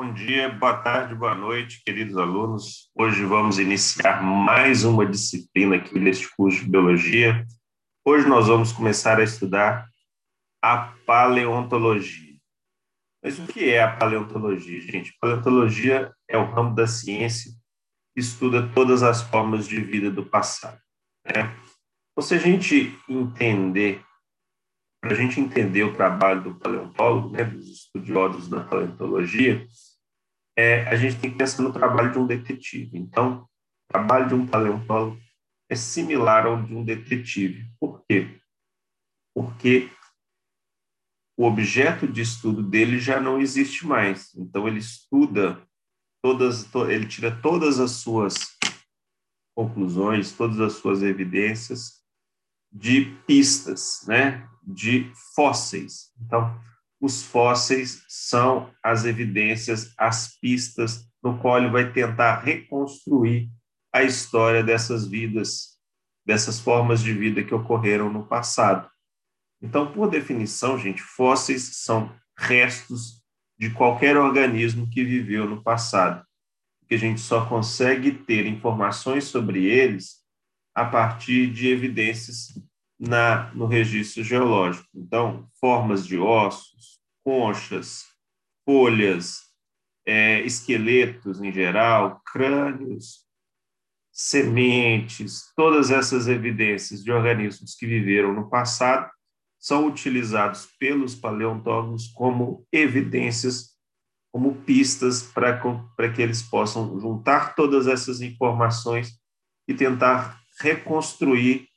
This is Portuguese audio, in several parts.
Bom dia, boa tarde, boa noite, queridos alunos. Hoje vamos iniciar mais uma disciplina aqui neste curso de Biologia. Hoje nós vamos começar a estudar a paleontologia. Mas o que é a paleontologia, gente? Paleontologia é o ramo da ciência que estuda todas as formas de vida do passado. Né? Então, se a gente entender, para a gente entender o trabalho do paleontólogo, né, dos estudiosos da paleontologia, é, a gente tem que pensar no trabalho de um detetive. Então, o trabalho de um paleontólogo é similar ao de um detetive. Por quê? Porque o objeto de estudo dele já não existe mais. Então, ele estuda todas, ele tira todas as suas conclusões, todas as suas evidências de pistas, né? De fósseis. Então, os fósseis são as evidências, as pistas no qual ele vai tentar reconstruir a história dessas vidas, dessas formas de vida que ocorreram no passado. Então, por definição, gente, fósseis são restos de qualquer organismo que viveu no passado, que a gente só consegue ter informações sobre eles a partir de evidências na, no registro geológico. Então, formas de ossos, conchas, folhas, é, esqueletos em geral, crânios, sementes, todas essas evidências de organismos que viveram no passado são utilizados pelos paleontólogos como evidências, como pistas para que eles possam juntar todas essas informações e tentar reconstruir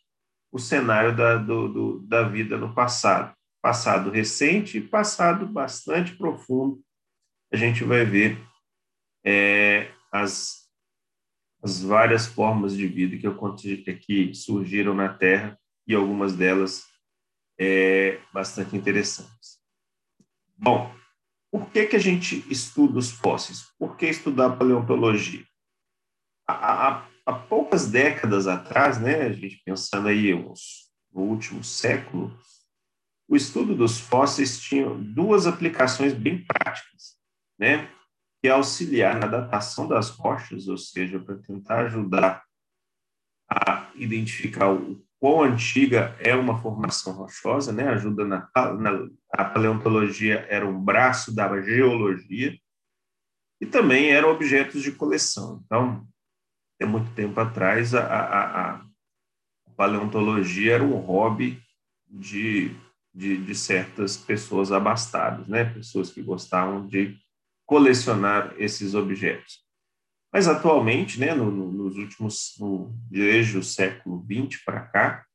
o cenário da, do, do, da vida no passado. Passado recente e passado bastante profundo. A gente vai ver é, as, as várias formas de vida que, que surgiram na Terra e algumas delas é, bastante interessantes. Bom, por que, que a gente estuda os fósseis? Por que estudar paleontologia? Há, há, há poucas décadas atrás, né, a gente pensando aí uns, no último século, o estudo dos fósseis tinha duas aplicações bem práticas, né, que é auxiliar na datação das rochas, ou seja, para tentar ajudar a identificar o quão antiga é uma formação rochosa, né? Ajuda na, na a paleontologia era um braço da geologia e também eram objetos de coleção. Então, há muito tempo atrás, a, a, a paleontologia era um hobby de, de, de, certas pessoas abastadas, né? Pessoas que gostavam de colecionar esses objetos. Mas atualmente, né, no, no, nos últimos, no, desde o século XX para cá,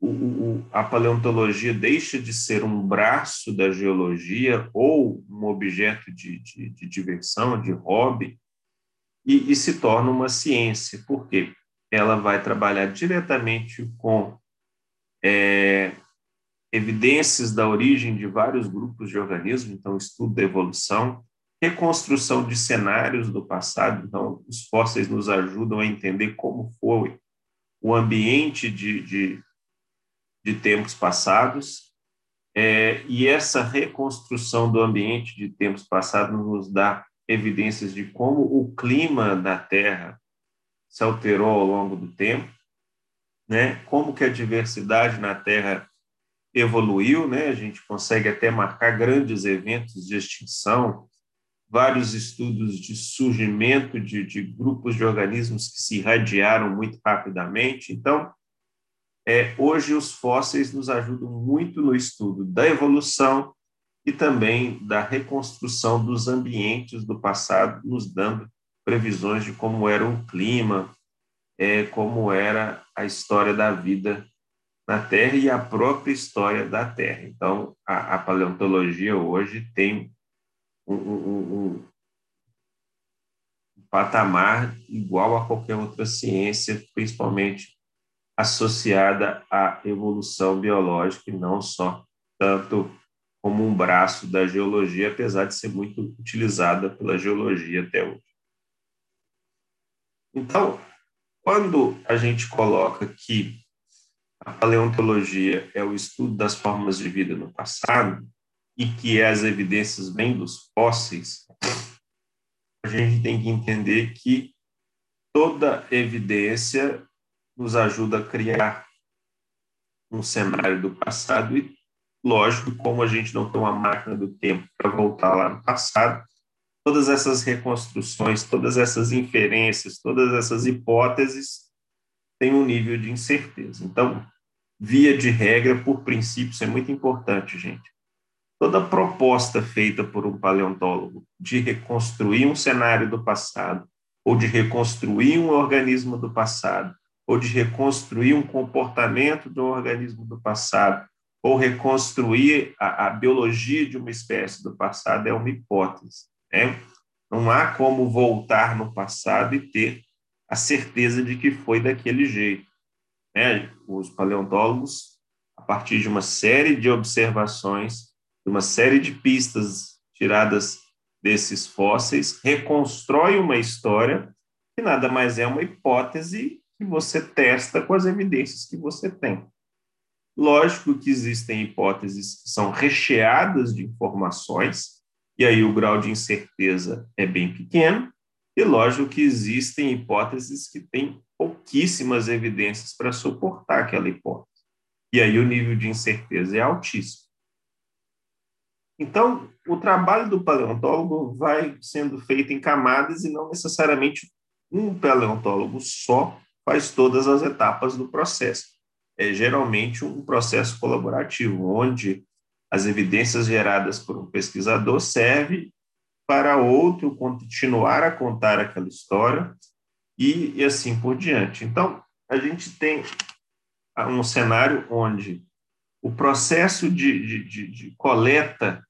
o, o, a paleontologia deixa de ser um braço da geologia ou um objeto de, de, de diversão, de hobby, e, e, se torna uma ciência. Por quê? Ela vai trabalhar diretamente com é, evidências da origem de vários grupos de organismos, então, estudo da evolução, reconstrução de cenários do passado. Então, os fósseis nos ajudam a entender como foi o ambiente de, de, de tempos passados. É, e essa reconstrução do ambiente de tempos passados nos dá evidências de como o clima da Terra se alterou ao longo do tempo, né? Como que a diversidade na Terra evoluiu, né? A gente consegue até marcar grandes eventos de extinção, vários estudos de surgimento de, de grupos de organismos que se irradiaram muito rapidamente. Então, é, hoje os fósseis nos ajudam muito no estudo da evolução e também da reconstrução dos ambientes do passado, nos dando previsões de como era o clima, é, como era a história da vida na Terra e a própria história da Terra. Então, a, a paleontologia hoje tem um, um, um, patamar igual a qualquer outra ciência, principalmente associada à evolução biológica e não só tanto como um braço da geologia, apesar de ser muito utilizada pela geologia até hoje. Então, quando a gente coloca que a paleontologia é o estudo das formas de vida no passado, e que as evidências vêm dos fósseis, a gente tem que entender que toda evidência nos ajuda a criar um cenário do passado e, lógico, como a gente não tem uma máquina do tempo para voltar lá no passado, todas essas reconstruções, todas essas inferências, todas essas hipóteses têm um nível de incerteza. Então, via de regra, por princípio, isso é muito importante, gente. Toda proposta feita por um paleontólogo de reconstruir um cenário do passado, ou de reconstruir um organismo do passado, ou de reconstruir um comportamento de um organismo do passado, ou reconstruir a, a biologia de uma espécie do passado, é uma hipótese. Né? Não há como voltar no passado e ter a certeza de que foi daquele jeito. Né? Os paleontólogos, a partir de uma série de observações, de uma série de pistas tiradas desses fósseis, reconstrói uma história que nada mais é uma hipótese que você testa com as evidências que você tem. Lógico que existem hipóteses que são recheadas de informações, e aí o grau de incerteza é bem pequeno, e lógico que existem hipóteses que têm pouquíssimas evidências para suportar aquela hipótese. E aí o nível de incerteza é altíssimo. Então, o trabalho do paleontólogo vai sendo feito em camadas e não necessariamente um paleontólogo só faz todas as etapas do processo. É geralmente um processo colaborativo, onde as evidências geradas por um pesquisador servem para outro continuar a contar aquela história e, e assim por diante. Então, a gente tem um cenário onde o processo de, de, de, de coleta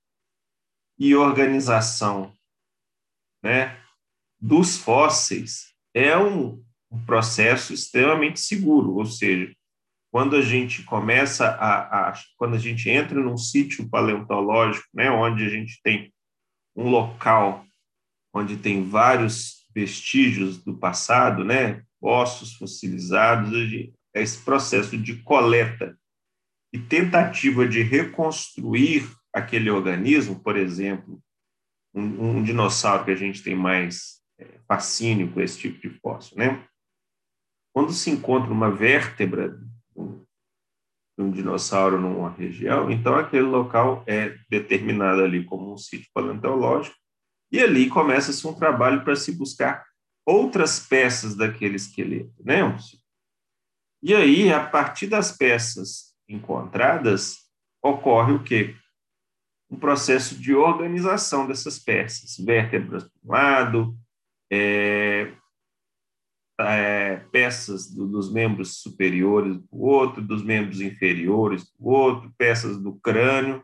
e organização né, dos fósseis é um, um processo extremamente seguro, ou seja, quando a gente começa a, a, quando a gente entra num sítio paleontológico, né, onde a gente tem um local onde tem vários vestígios do passado, né, ossos fossilizados, esse processo de coleta e tentativa de reconstruir aquele organismo, por exemplo, um, um dinossauro que a gente tem mais é, fascínio com esse tipo de fóssil, né? Quando se encontra uma vértebra um dinossauro numa região, então aquele local é determinado ali como um sítio paleontológico, e ali começa-se um trabalho para se buscar outras peças daquele esqueleto, né? E aí, a partir das peças encontradas, ocorre o quê? Um processo de organização dessas peças, vértebras de um lado, é, é, peças do, dos membros superiores do outro, dos membros inferiores do outro, peças do crânio.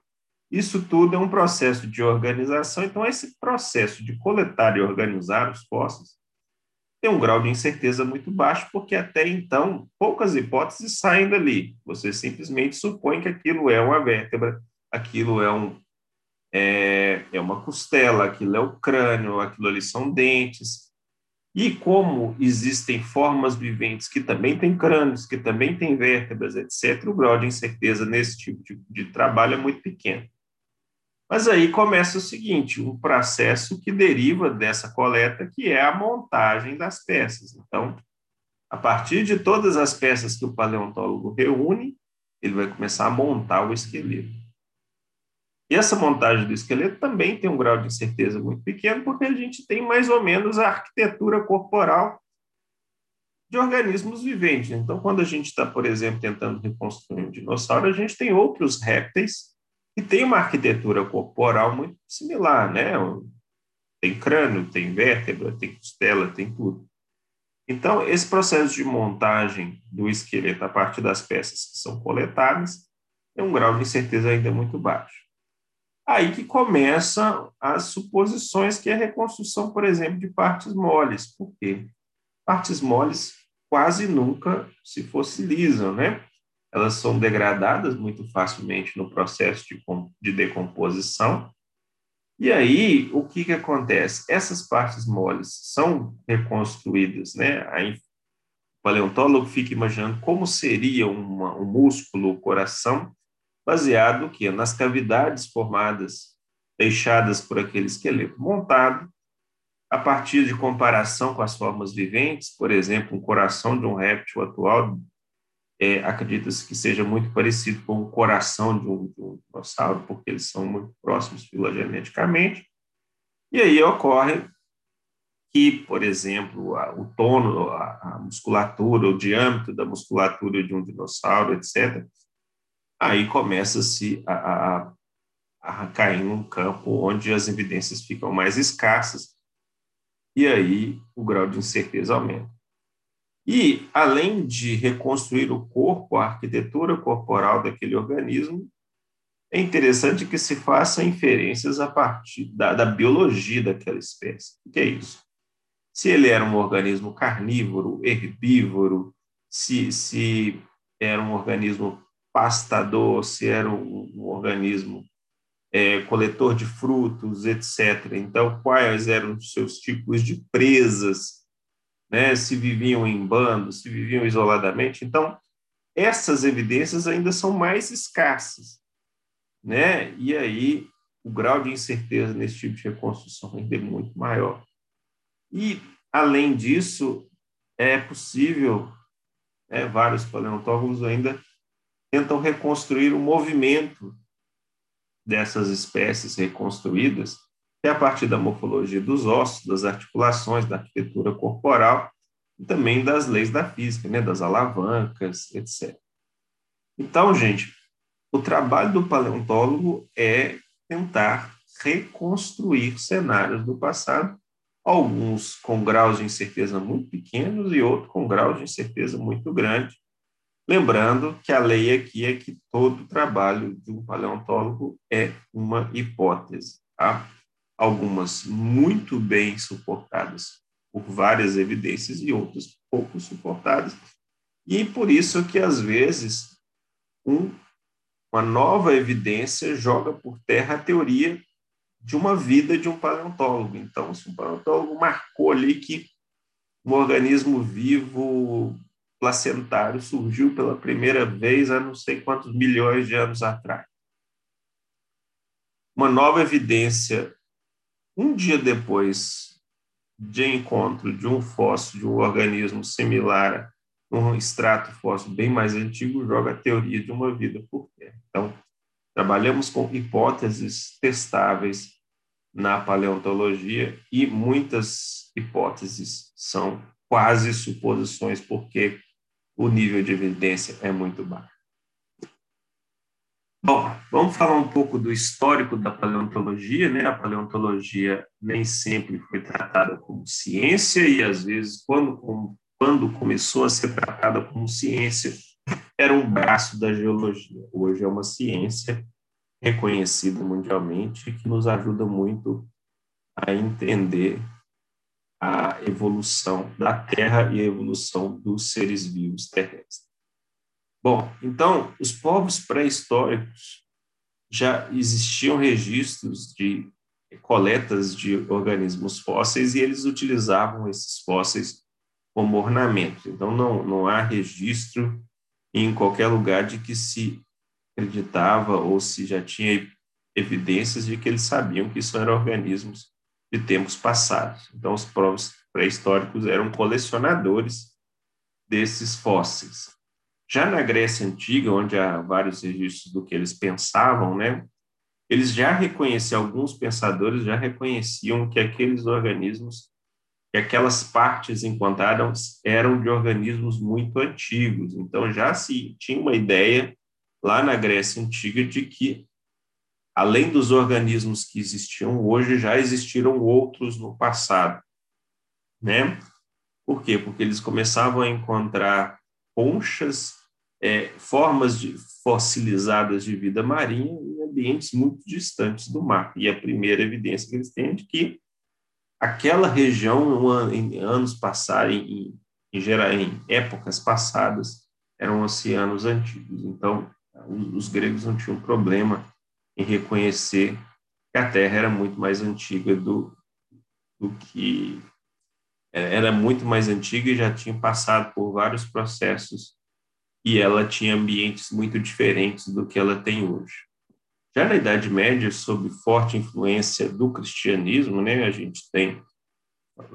Isso tudo é um processo de organização. Então, esse processo de coletar e organizar os fósseis tem um grau de incerteza muito baixo, porque até então poucas hipóteses saem dali. Você simplesmente supõe que aquilo é uma vértebra, aquilo é, um, é, é uma costela, aquilo é o crânio, aquilo ali são dentes. E como existem formas viventes que também têm crânios, que também têm vértebras, etc., o grau de incerteza nesse tipo de, de trabalho é muito pequeno. Mas aí começa o seguinte, um processo que deriva dessa coleta, que é a montagem das peças. Então, a partir de todas as peças que o paleontólogo reúne, ele vai começar a montar o esqueleto. E essa montagem do esqueleto também tem um grau de incerteza muito pequeno, porque a gente tem mais ou menos a arquitetura corporal de organismos viventes. Então, quando a gente está, por exemplo, tentando reconstruir um dinossauro, a gente tem outros répteis que têm uma arquitetura corporal muito similar, né? Tem crânio, tem vértebra, tem costela, tem tudo. Então, esse processo de montagem do esqueleto a partir das peças que são coletadas tem um grau de incerteza ainda muito baixo. Aí que começam as suposições que é a reconstrução, por exemplo, de partes moles. Por quê? Partes moles quase nunca se fossilizam, né? Elas são degradadas muito facilmente no processo de, de decomposição. E aí, o que, que acontece? Essas partes moles são reconstruídas, né? Aí, o paleontólogo fica imaginando como seria uma, um músculo, o coração, baseado que nas cavidades formadas deixadas por aquele esqueleto montado, a partir de comparação com as formas viventes, por exemplo, um coração de um réptil atual é, acredita-se que seja muito parecido com o coração de um, de um dinossauro, porque eles são muito próximos filogeneticamente. E aí ocorre que, por exemplo, a, o tono, a, a, musculatura, o diâmetro da musculatura de um dinossauro, etc., aí começa-se a, a, a cair num campo onde as evidências ficam mais escassas, e aí o grau de incerteza aumenta. E, além de reconstruir o corpo, a arquitetura corporal daquele organismo, é interessante que se faça inferências a partir da, da biologia daquela espécie. O que é isso? Se ele era um organismo carnívoro, herbívoro, se, se era um organismo pastador, se era um, um organismo é, coletor de frutos, etc. Então, quais eram os seus tipos de presas? né, se viviam em bandos, se viviam isoladamente. Então, essas evidências ainda são mais escassas, né? E aí o grau de incerteza nesse tipo de reconstrução ainda é muito maior. E além disso, é possível, né, vários paleontólogos ainda tentam reconstruir o movimento dessas espécies reconstruídas é a partir da morfologia dos ossos, das articulações, da arquitetura corporal e também das leis da física, né, das alavancas, etc. Então, gente, o trabalho do paleontólogo é tentar reconstruir cenários do passado, alguns com graus de incerteza muito pequenos e outros com graus de incerteza muito grande. Lembrando que a lei aqui é que todo trabalho de um paleontólogo é uma hipótese. Tá? algumas muito bem suportadas por várias evidências e outras pouco suportadas. E por isso que, às vezes, um, uma nova evidência joga por terra a teoria de uma vida de um paleontólogo. Então, se um paleontólogo marcou ali que um organismo vivo placentário surgiu pela primeira vez há não sei quantos milhões de anos atrás. Uma nova evidência um dia depois de encontro de um fóssil de um organismo similar a um extrato fóssil bem mais antigo, joga a teoria de uma vida por terra. Então, trabalhamos com hipóteses testáveis na paleontologia e muitas hipóteses são quase suposições, porque o nível de evidência é muito baixo. Bom, vamos falar um pouco do histórico da paleontologia, né? A paleontologia nem sempre foi tratada como ciência e às vezes quando quando começou a ser tratada como ciência era um braço da geologia. Hoje é uma ciência reconhecida mundialmente que nos ajuda muito a entender a evolução da Terra e a evolução dos seres vivos terrestres. Bom, então, os povos pré-históricos já existiam registros de coletas de organismos fósseis e eles utilizavam esses fósseis como ornamentos. Então, não, não há registro em qualquer lugar de que se acreditava ou se já tinha evidências de que eles sabiam que isso eram organismos de tempos passados. Então, os povos pré-históricos eram colecionadores desses fósseis. Já na Grécia Antiga, onde há vários registros do que eles pensavam, né, eles já reconheciam, alguns pensadores já reconheciam que aqueles organismos, que aquelas partes encontradas eram de organismos muito antigos. Então já se tinha uma ideia lá na Grécia Antiga de que, além dos organismos que existiam hoje, já existiram outros no passado. Né? Por quê? Porque eles começavam a encontrar conchas é, formas de, fossilizadas de vida marinha em ambientes muito distantes do mar. E a primeira evidência que eles têm é de que aquela região, em anos passados, em, em, geral, em épocas passadas, eram oceanos antigos. Então, os gregos não tinham problema em reconhecer que a Terra era muito mais antiga do, do que era muito mais antiga e já tinha passado por vários processos e ela tinha ambientes muito diferentes do que ela tem hoje. Já na Idade Média, sob forte influência do cristianismo, né, a gente tem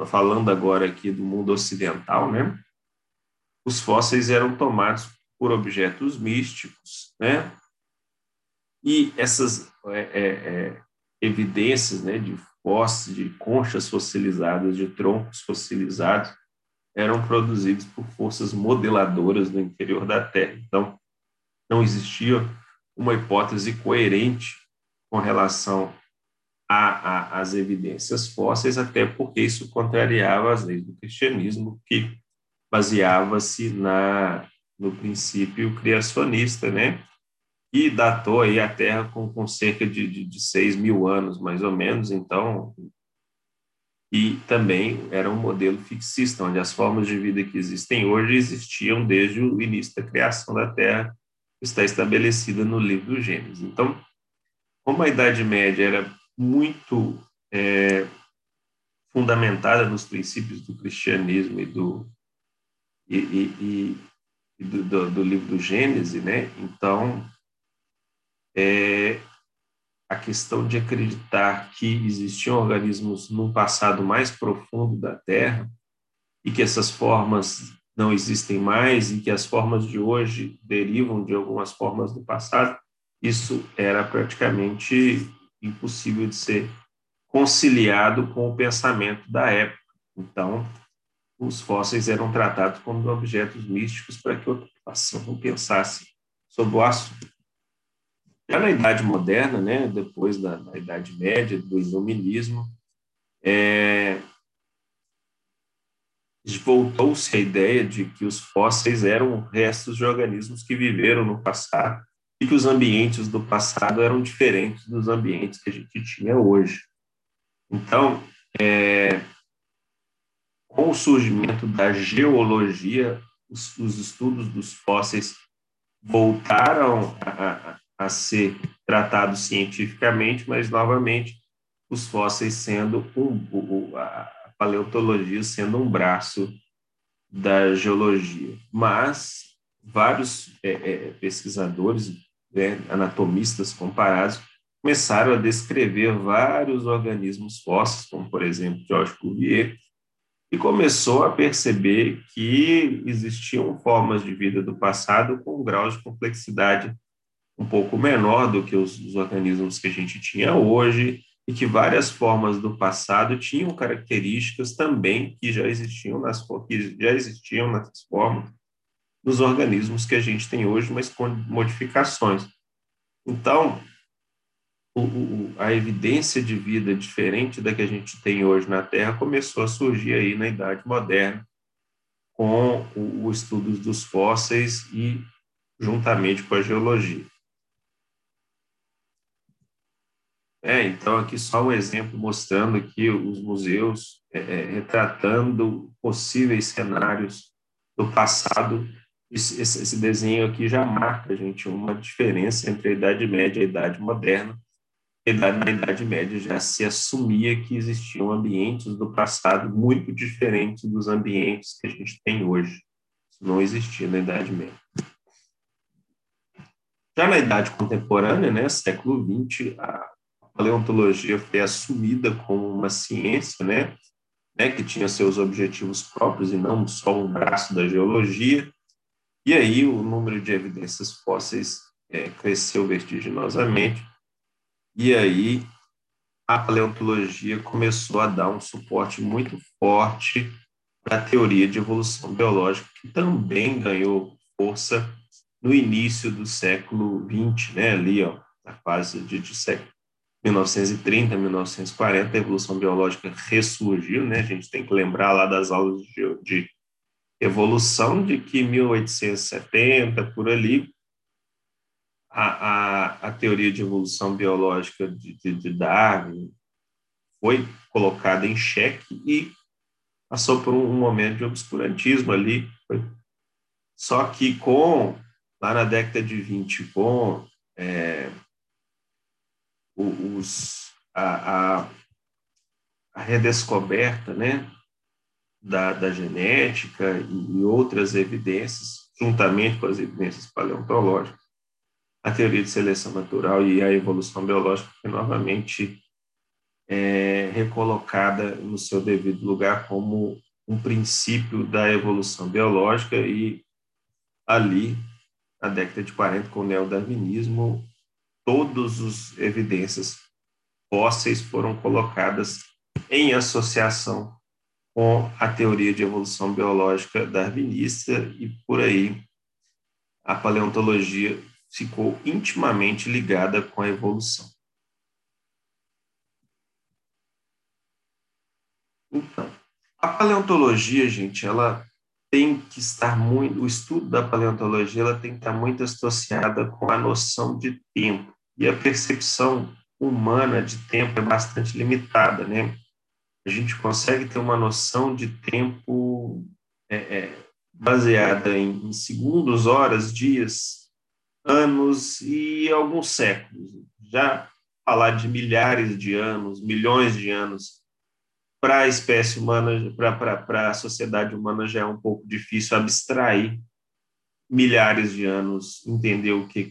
falando agora aqui do mundo ocidental, né? Os fósseis eram tomados por objetos místicos, né? E essas é, é, é, evidências, né, de fósseis, de conchas fossilizadas, de troncos fossilizados, eram produzidos por forças modeladoras no interior da Terra. Então, não existia uma hipótese coerente com relação às evidências fósseis, até porque isso contrariava as leis do cristianismo, que baseava-se na no princípio criacionista, né? E datou aí a Terra com, com cerca de, de, de 6 mil anos, mais ou menos, então e também era um modelo fixista, onde as formas de vida que existem hoje existiam desde o início da criação da Terra, está estabelecida no livro do Gênesis. Então, como a Idade Média era muito é, fundamentada nos princípios do cristianismo e do, e, e, e do, do, do, livro do Gênesis, né? então é, a questão de acreditar que existiam organismos num passado mais profundo da Terra e que essas formas não existem mais e que as formas de hoje derivam de algumas formas do passado, isso era praticamente impossível de ser conciliado com o pensamento da época. Então, os fósseis eram tratados como objetos místicos para que outra população pensasse sobre o assunto. Já na Idade Moderna, né, depois da, da Idade Média, do Iluminismo, é, voltou-se a ideia de que os fósseis eram restos de organismos que viveram no passado e que os ambientes do passado eram diferentes dos ambientes que a gente tinha hoje. Então, é, com o surgimento da geologia, os, os estudos dos fósseis voltaram a, a ser tratado cientificamente, mas novamente os fósseis sendo um, a paleontologia sendo um braço da geologia. Mas vários é, é, pesquisadores, né, anatomistas comparados, começaram a descrever vários organismos fósseis, como por exemplo George Cuvier, e começou a perceber que existiam formas de vida do passado com um grau de complexidade um pouco menor do que os, os organismos que a gente tinha hoje, e que várias formas do passado tinham características também que já existiam nas que já existiam nessas formas dos organismos que a gente tem hoje, mas com modificações. Então, o, o, a evidência de vida diferente da que a gente tem hoje na Terra começou a surgir aí na Idade Moderna, com os estudos dos fósseis e juntamente com a geologia. É, então aqui só um exemplo mostrando aqui os museus é, é, retratando possíveis cenários do passado. Esse, esse, desenho aqui já marca, gente, uma diferença entre a Idade Média e a Idade Moderna. Na Idade Média já se assumia que existiam ambientes do passado muito diferentes dos ambientes que a gente tem hoje. Isso não existia na Idade Média. Já na Idade Contemporânea, né, século XX, paleontologia foi assumida como uma ciência, né, né, que tinha seus objetivos próprios e não só um braço da geologia. E aí o número de evidências fósseis é, cresceu vertiginosamente. E aí a paleontologia começou a dar um suporte muito forte para a teoria de evolução biológica, que também ganhou força no início do século XX, né, ali, ó, na fase de, de século 1930, 1940, a evolução biológica ressurgiu, né? A gente tem que lembrar lá das aulas de, de evolução de que 1870, por ali, a, a, a teoria de evolução biológica de, de, de Darwin foi colocada em xeque e passou por um momento de obscurantismo ali. Só que com, lá na década de 20, com é, os, a, a, a redescoberta né, da, da genética e, e outras evidências, juntamente com as evidências paleontológicas, a teoria de seleção natural e a evolução biológica foi novamente é, recolocada no seu devido lugar como um princípio da evolução biológica e ali, na década de 40, com o neodarwinismo, todas as evidências fósseis foram colocadas em associação com a teoria de evolução biológica darwinista e por aí a paleontologia ficou intimamente ligada com a evolução. Então, a paleontologia, gente, ela tem que estar muito, o estudo da paleontologia, ela tem que estar muito associada com a noção de tempo. E a percepção humana de tempo é bastante limitada, né? A gente consegue ter uma noção de tempo é, é, baseada em, em segundos, horas, dias, anos e alguns séculos. Já falar de milhares de anos, milhões de anos, para a espécie humana, para a sociedade humana, já é um pouco difícil abstrair milhares de anos, entender o que,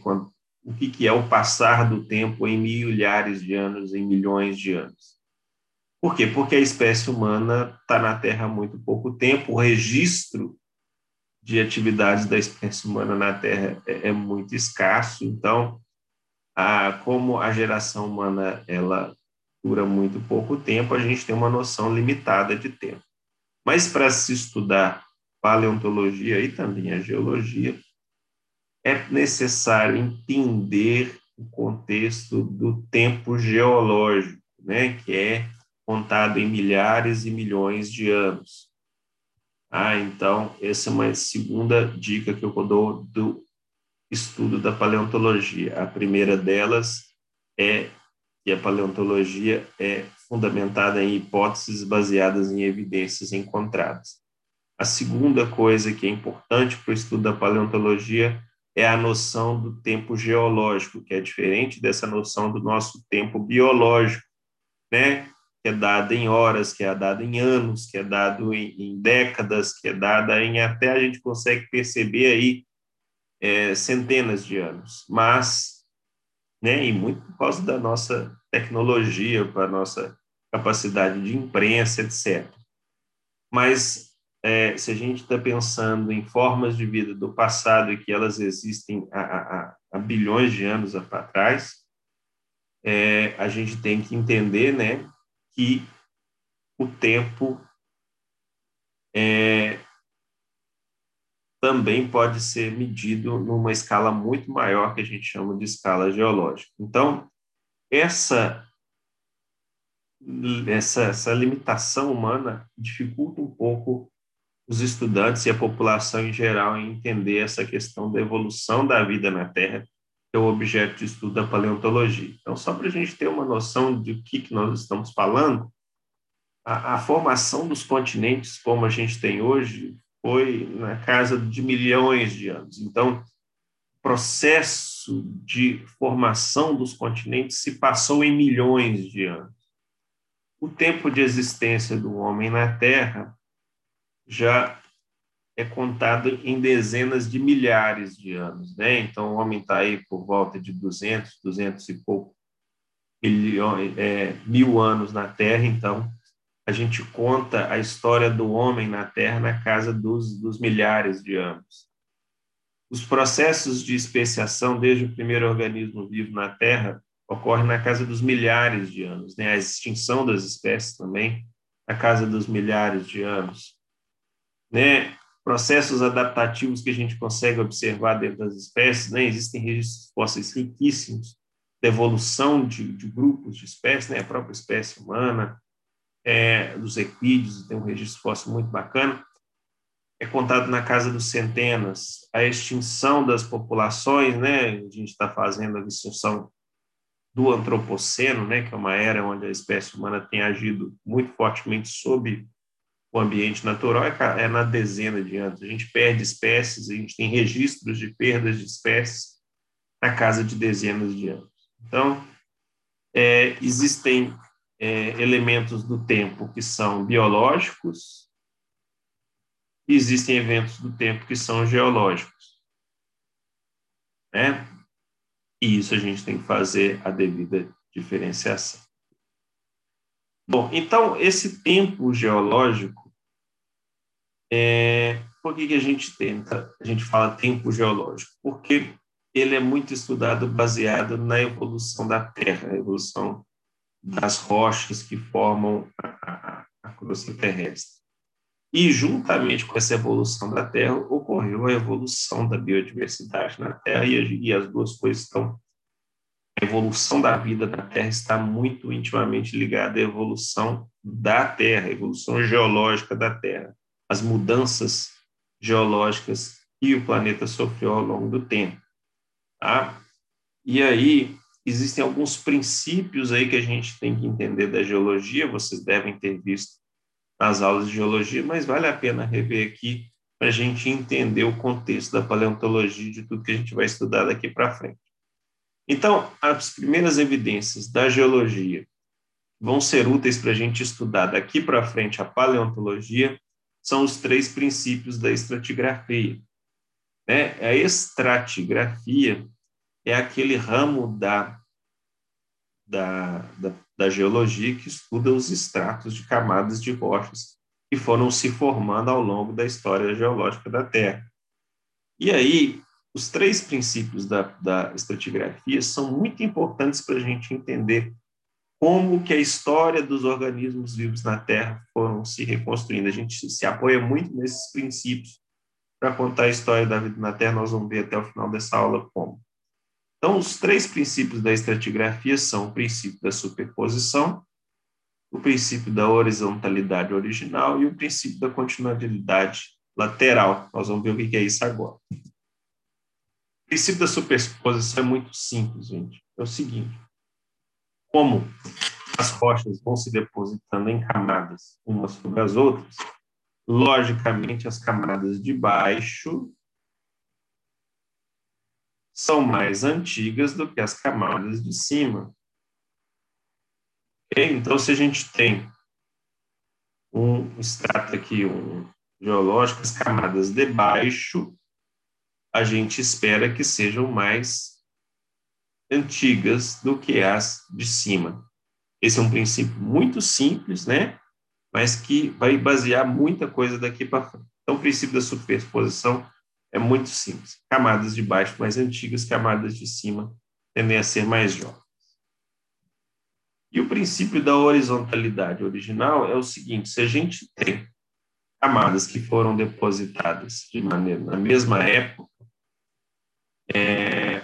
o que, que é o passar do tempo em milhares de anos, em milhões de anos. Por quê? Porque a espécie humana está na Terra há muito pouco tempo, o registro de atividades da espécie humana na Terra é, é muito escasso, então, a, como a geração humana ela dura muito pouco tempo, a gente tem uma noção limitada de tempo. Mas para se estudar paleontologia e também a geologia, é necessário entender o contexto do tempo geológico, né, que é contado em milhares e milhões de anos. Ah, então, essa é uma segunda dica que eu dou do estudo da paleontologia. A primeira delas é que a paleontologia é fundamentada em hipóteses baseadas em evidências encontradas. A segunda coisa que é importante para o estudo da paleontologia é a noção do tempo geológico, que é diferente dessa noção do nosso tempo biológico, né? Que é dado em horas, que é dado em anos, que é dado em, em décadas, que é dada em até a gente consegue perceber aí é, centenas de anos. Mas né? E muito por causa da nossa tecnologia, para nossa capacidade de imprensa, etc. Mas é, se a gente está pensando em formas de vida do passado e que elas existem há, há, há bilhões de anos atrás, é, a gente tem que entender, né, que o tempo é, também pode ser medido numa escala muito maior que a gente chama de escala geológica. Então, essa essa, essa limitação humana dificulta um pouco os estudantes e a população em geral em entender essa questão da evolução da vida na Terra, que é o objeto de estudo da paleontologia. Então, só para a gente ter uma noção de o que, que nós estamos falando, a, a formação dos continentes como a gente tem hoje foi na casa de milhões de anos. Então, o processo de formação dos continentes se passou em milhões de anos. O tempo de existência do homem na Terra já é contado em dezenas de milhares de anos, né? Então, o homem está aí por volta de 200, 200 e pouco milhões, é, mil anos na Terra, então a gente conta a história do homem na Terra na casa dos, dos milhares de anos. Os processos de especiação, desde o primeiro organismo vivo na Terra, ocorrem na casa dos milhares de anos. Né? A extinção das espécies também, na casa dos milhares de anos. Né? Processos adaptativos que a gente consegue observar dentro das espécies, né? existem registros fósseis riquíssimos da evolução de, de grupos de espécies, né? a própria espécie humana, é, dos equídeos, tem um registro fóssil muito bacana, é contado na casa dos centenas. A extinção das populações, né? A gente está fazendo a extinção do antropoceno, né? Que é uma era onde a espécie humana tem agido muito fortemente sobre o ambiente natural, é, é na dezena de anos. A gente perde espécies, a gente tem registros de perdas de espécies na casa de dezenas de anos. Então, é, existem é, elementos do tempo que são biológicos e existem eventos do tempo que são geológicos. Né? E isso a gente tem que fazer a devida diferenciação. Bom, então, esse tempo geológico, é, por que, que a gente tenta, a gente fala tempo geológico? Porque ele é muito estudado baseado na evolução da Terra, a evolução das rochas que formam a, a, a crosta terrestre. E, juntamente com essa evolução da Terra, ocorreu a evolução da biodiversidade na Terra, e, e as duas coisas estão. A evolução da vida na Terra está muito intimamente ligada à evolução da Terra, a evolução geológica da Terra, as mudanças geológicas que o planeta sofreu ao longo do tempo. Tá? E aí, existem alguns princípios aí que a gente tem que entender da geologia, vocês devem ter visto nas aulas de geologia, mas vale a pena rever aqui para a gente entender o contexto da paleontologia de tudo que a gente vai estudar daqui para frente. Então, as primeiras evidências da geologia vão ser úteis para a gente estudar daqui para frente a paleontologia, são os três princípios da estratigrafia. Né? A estratigrafia é aquele ramo da, da, da, da geologia que estuda os estratos de camadas de rochas que foram se formando ao longo da história geológica da Terra. E aí, os três princípios da, da estratigrafia são muito importantes para a gente entender como que a história dos organismos vivos na Terra foram se reconstruindo. A gente se apoia muito nesses princípios para contar a história da vida na Terra. Nós vamos ver até o final dessa aula como. Então, os três princípios da estratigrafia são o princípio da superposição, o princípio da horizontalidade original e o princípio da continuidade lateral. Nós vamos ver o que é isso agora. O princípio da superposição é muito simples, gente. É o seguinte: como as rochas vão se depositando em camadas umas sobre as outras, logicamente as camadas de baixo são mais antigas do que as camadas de cima. Okay? Então, se a gente tem um extrato aqui, um geológico, as camadas de baixo, a gente espera que sejam mais antigas do que as de cima. Esse é um princípio muito simples, né? Mas que vai basear muita coisa daqui para frente. Então, o princípio da superposição é muito simples. Camadas de baixo mais antigas, camadas de cima tendem a ser mais jovens. E o princípio da horizontalidade original é o seguinte: se a gente tem camadas que foram depositadas de maneira na mesma época, é,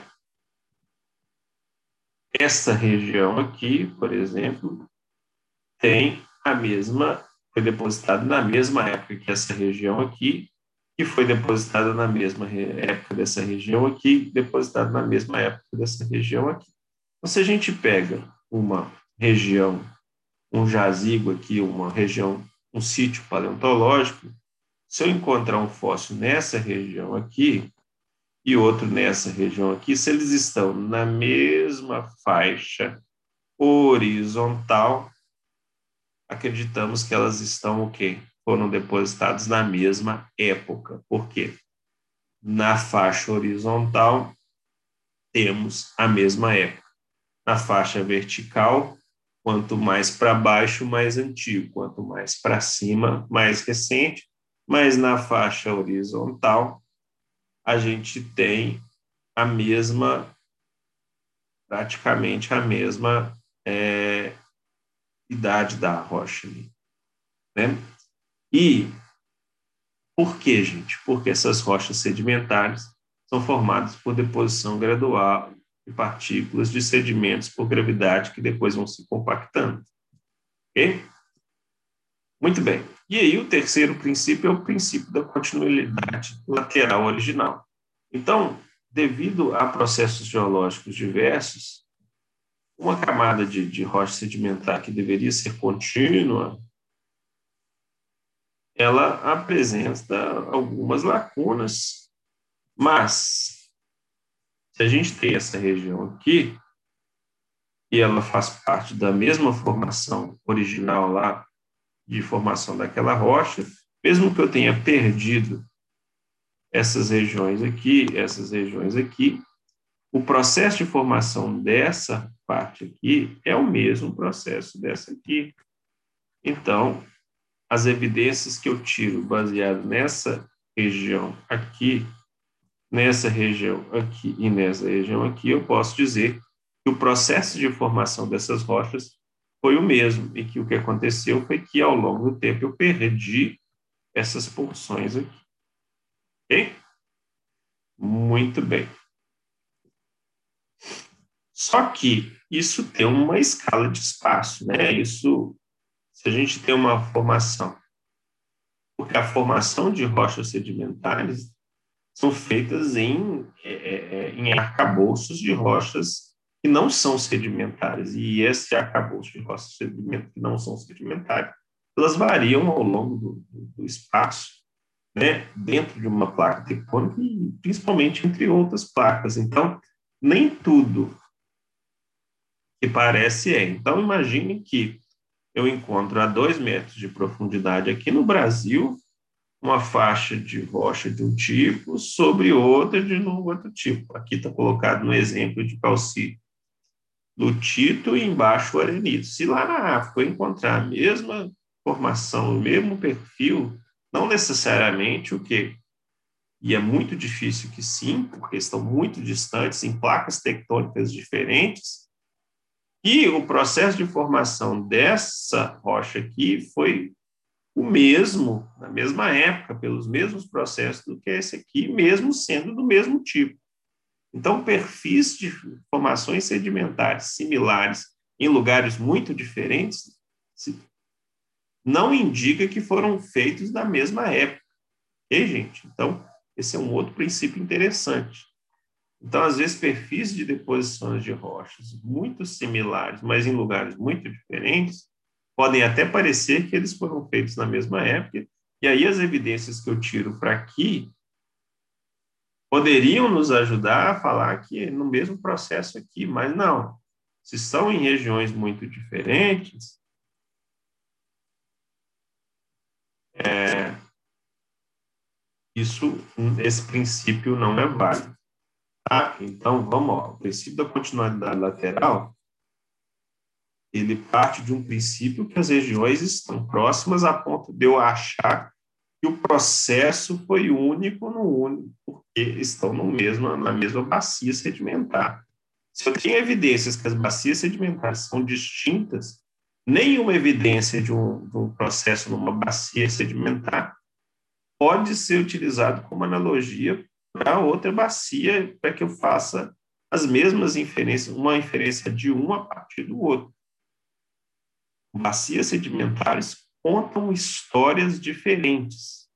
essa região aqui, por exemplo, tem a mesma, foi depositada na mesma época que essa região aqui, que foi depositada na mesma época dessa região aqui, depositada na mesma época dessa região aqui. Então, se a gente pega uma região, um jazigo aqui, uma região, um sítio paleontológico, se eu encontrar um fóssil nessa região aqui e outro nessa região aqui, se eles estão na mesma faixa horizontal, acreditamos que elas estão o quê? foram depositados na mesma época. Por quê? Na faixa horizontal, temos a mesma época. Na faixa vertical, quanto mais para baixo, mais antigo, quanto mais para cima, mais recente, mas na faixa horizontal, a gente tem a mesma, praticamente a mesma é, idade da rocha. Né? E por que, gente? Porque essas rochas sedimentares são formadas por deposição gradual de partículas de sedimentos por gravidade que depois vão se compactando. Ok? Muito bem. E aí, o terceiro princípio é o princípio da continuidade lateral original. Então, devido a processos geológicos diversos, uma camada de, de rocha sedimentar que deveria ser contínua ela apresenta algumas lacunas, mas se a gente tem essa região aqui, e ela faz parte da mesma formação original lá, de formação daquela rocha, mesmo que eu tenha perdido essas regiões aqui, essas regiões aqui, o processo de formação dessa parte aqui é o mesmo processo dessa aqui. Então, as evidências que eu tiro baseado nessa região aqui, nessa região aqui e nessa região aqui, eu posso dizer que o processo de formação dessas rochas foi o mesmo e que o que aconteceu foi que ao longo do tempo eu perdi essas porções aqui. Ok? Muito bem. Só que isso tem uma escala de espaço, né? Isso, se a gente tem uma formação, porque a formação de rochas sedimentares são feitas em, é, é, é em arcabouços de rochas que não são sedimentares, e esse arcabouço de rochas sedimentares que não são sedimentares, elas variam ao longo do, do, do espaço, né, dentro de uma placa tectônica e principalmente entre outras placas. Então, nem tudo que parece é. Então, imagine que eu encontro a dois metros de profundidade aqui no Brasil uma faixa de rocha de um tipo sobre outra de um outro tipo. Aqui está colocado no exemplo de calcítio lutito e embaixo o arenito. Se lá na África eu encontrar a mesma formação, o mesmo perfil, não necessariamente o que e é muito difícil que sim, porque estão muito distantes em placas tectônicas diferentes. E o processo de formação dessa rocha aqui foi o mesmo, na mesma época, pelos mesmos processos do que esse aqui, mesmo sendo do mesmo tipo. Então, perfis de formações sedimentares similares em lugares muito diferentes não indica que foram feitos na mesma época. Ok, gente? Então, esse é um outro princípio interessante. Então, às vezes, perfis de deposições de rochas muito similares, mas em lugares muito diferentes, podem até parecer que eles foram feitos na mesma época, e aí as evidências que eu tiro para aqui poderiam nos ajudar a falar que no mesmo processo aqui, mas não. Se são em regiões muito diferentes, é, isso, esse princípio não é válido. Tá? Então, vamos lá. O princípio da continuidade lateral, ele parte de um princípio que as regiões estão próximas a ponto de eu achar que o processo foi único no único, porque estão no mesmo, na mesma bacia sedimentar. Se eu tenho evidências que as bacias sedimentares são distintas, nenhuma evidência de um, de um processo numa bacia sedimentar pode ser utilizado como analogia para outra bacia, para que eu faça as mesmas inferências, uma inferência de um a partir do outro. Bacias sedimentares contam histórias diferentes,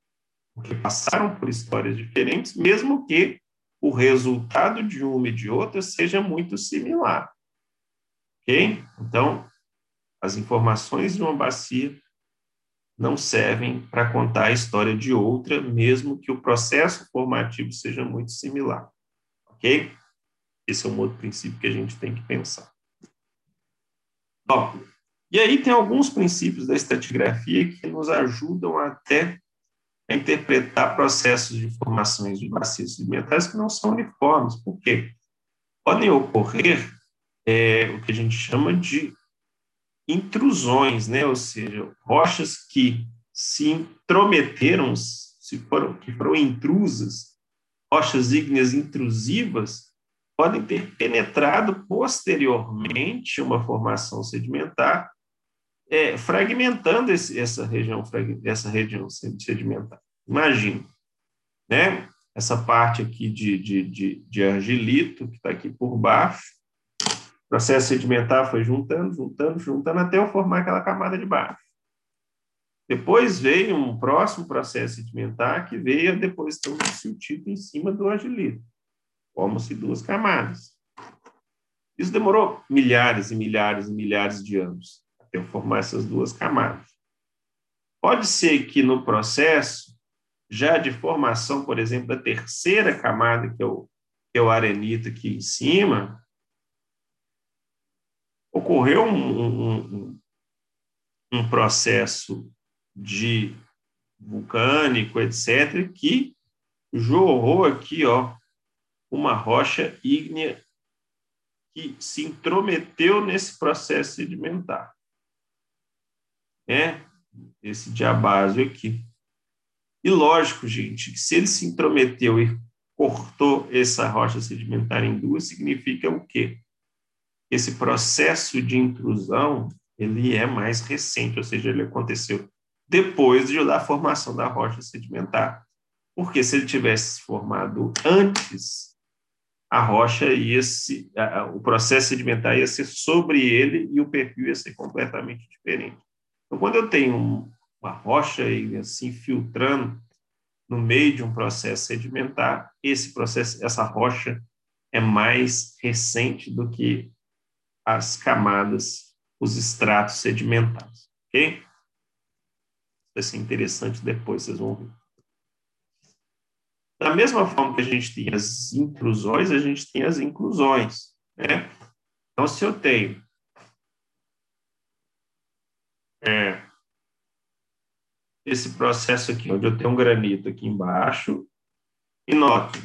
porque passaram por histórias diferentes, mesmo que o resultado de uma e de outra seja muito similar. Ok? Então, as informações de uma bacia não servem para contar a história de outra, mesmo que o processo formativo seja muito similar. Ok? Esse é um outro princípio que a gente tem que pensar. Bom, e aí tem alguns princípios da estratigrafia que nos ajudam até a interpretar processos de formações de bacias sedimentares que não são uniformes. Por quê? Podem ocorrer é, o que a gente chama de intrusões, né? ou seja, rochas que se intrometeram, se foram, que foram intrusas, rochas ígneas intrusivas, podem ter penetrado posteriormente uma formação sedimentar, é, fragmentando esse, essa região essa região sedimentar. Imagine, né? Essa parte aqui de, de, de, de argilito que está aqui por baixo, o processo sedimentar foi juntando, juntando, juntando, até eu formar aquela camada de baixo. Depois veio um próximo processo sedimentar que veio a deposição do siltito em cima do argilito. Forma-se duas camadas. Isso demorou milhares e milhares e milhares de anos eu formar essas duas camadas. Pode ser que no processo, já de formação, por exemplo, da terceira camada, que é o, que é o arenito aqui em cima, ocorreu um, um, um processo de vulcânico, etc., que jorrou aqui, ó, uma rocha ígnea que se intrometeu nesse processo sedimentar. Né? Esse diabásio aqui. E lógico, gente, que se ele se intrometeu e cortou essa rocha sedimentar em duas, significa o quê? Esse processo de intrusão, ele é mais recente, ou seja, ele aconteceu depois de da formação da rocha sedimentar. Porque se ele tivesse formado antes, a rocha ia se, o processo sedimentar ia ser sobre ele e o perfil ia ser completamente diferente. Então, quando eu tenho uma rocha assim filtrando no meio de um processo sedimentar, esse processo, essa rocha é mais recente do que as camadas, os estratos sedimentares, ok? Vai ser interessante depois, vocês vão ver. Da mesma forma que a gente tem as intrusões, a gente tem as inclusões, né? Então, se eu tenho é, esse processo aqui, onde eu tenho um granito aqui embaixo, e note,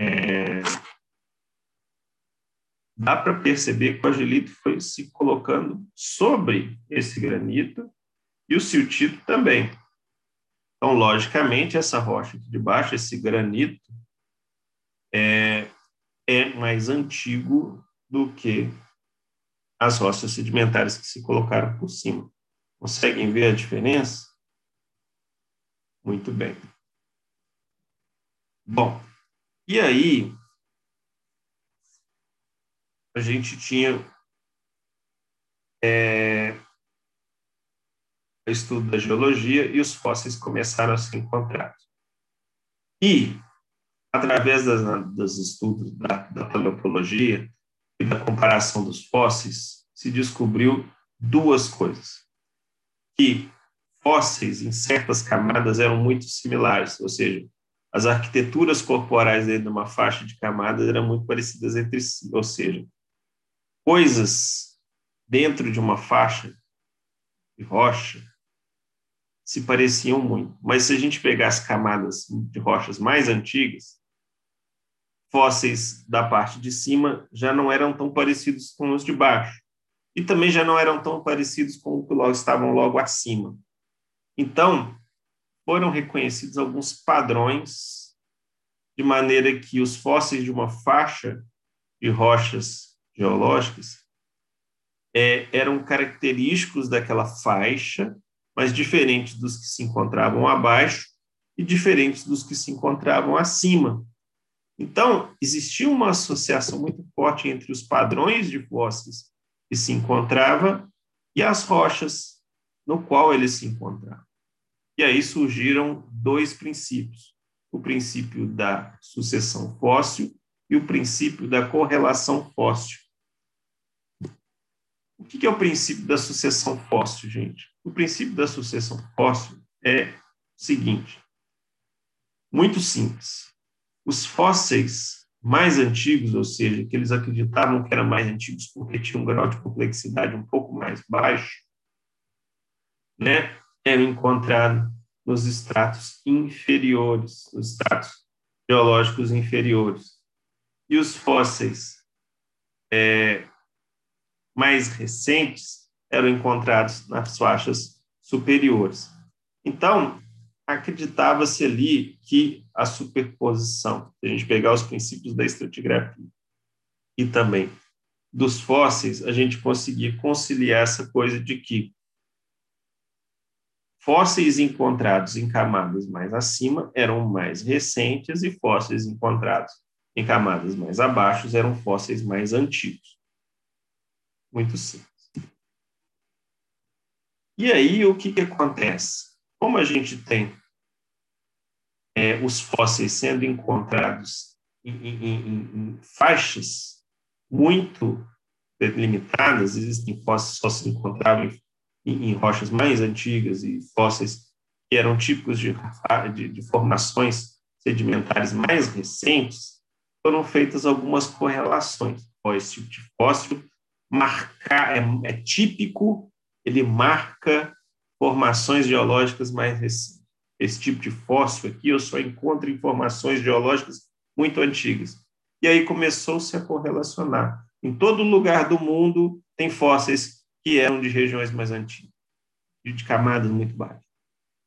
é, dá para perceber que o agilito foi se colocando sobre esse granito e o siltito também. Então, logicamente, essa rocha aqui de baixo, esse granito, é, é mais antigo do que as rochas sedimentares que se colocaram por cima. Conseguem ver a diferença? Muito bem. Bom, e aí a gente tinha é, o estudo da geologia e os fósseis começaram a ser encontrados. E, através das, dos estudos da, da paleontologia e da comparação dos fósseis, se descobriu duas coisas. Que fósseis em certas camadas eram muito similares, ou seja, as arquiteturas corporais dentro de uma faixa de camadas eram muito parecidas entre si, ou seja, coisas dentro de uma faixa de rocha se pareciam muito. Mas se a gente pegar as camadas de rochas mais antigas, fósseis da parte de cima já não eram tão parecidos com os de baixo. E também já não eram tão parecidos com os que logo, estavam logo acima. Então, foram reconhecidos alguns padrões, de maneira que os fósseis de uma faixa de rochas geológicas é, eram característicos daquela faixa mas diferentes dos que se encontravam abaixo e diferentes dos que se encontravam acima. Então, existia uma associação muito forte entre os padrões de fósseis que se encontrava e as rochas no qual eles se encontravam. E aí surgiram dois princípios: o princípio da sucessão fóssil e o princípio da correlação fóssil. O que é o princípio da sucessão fóssil, gente? O princípio da sucessão fóssil é o seguinte: muito simples. Os fósseis mais antigos, ou seja, que eles acreditavam que eram mais antigos porque tinham um grau de complexidade um pouco mais baixo, né, eram encontrados nos estratos inferiores, nos estratos geológicos inferiores. E os fósseis é, mais recentes eram encontrados nas faixas superiores. Então, acreditava-se ali que a superposição, se a gente pegar os princípios da estratigrafia e também dos fósseis, a gente conseguia conciliar essa coisa de que fósseis encontrados em camadas mais acima eram mais recentes e fósseis encontrados em camadas mais abaixo eram fósseis mais antigos. Muito simples. E aí, o que, que acontece? Como a gente tem é, os fósseis sendo encontrados em, em, em, faixas muito delimitadas, existem fósseis só se encontravam em, rochas mais antigas e fósseis que eram típicos de, de, de formações sedimentares mais recentes, foram feitas algumas correlações. Esse tipo de fóssil marcar, é, é típico ele marca formações geológicas mais recentes. Esse tipo de fóssil aqui eu só encontro informações geológicas muito antigas. E aí começou-se a correlacionar. Em todo lugar do mundo tem fósseis que eram de regiões mais antigas, de camadas muito baixas.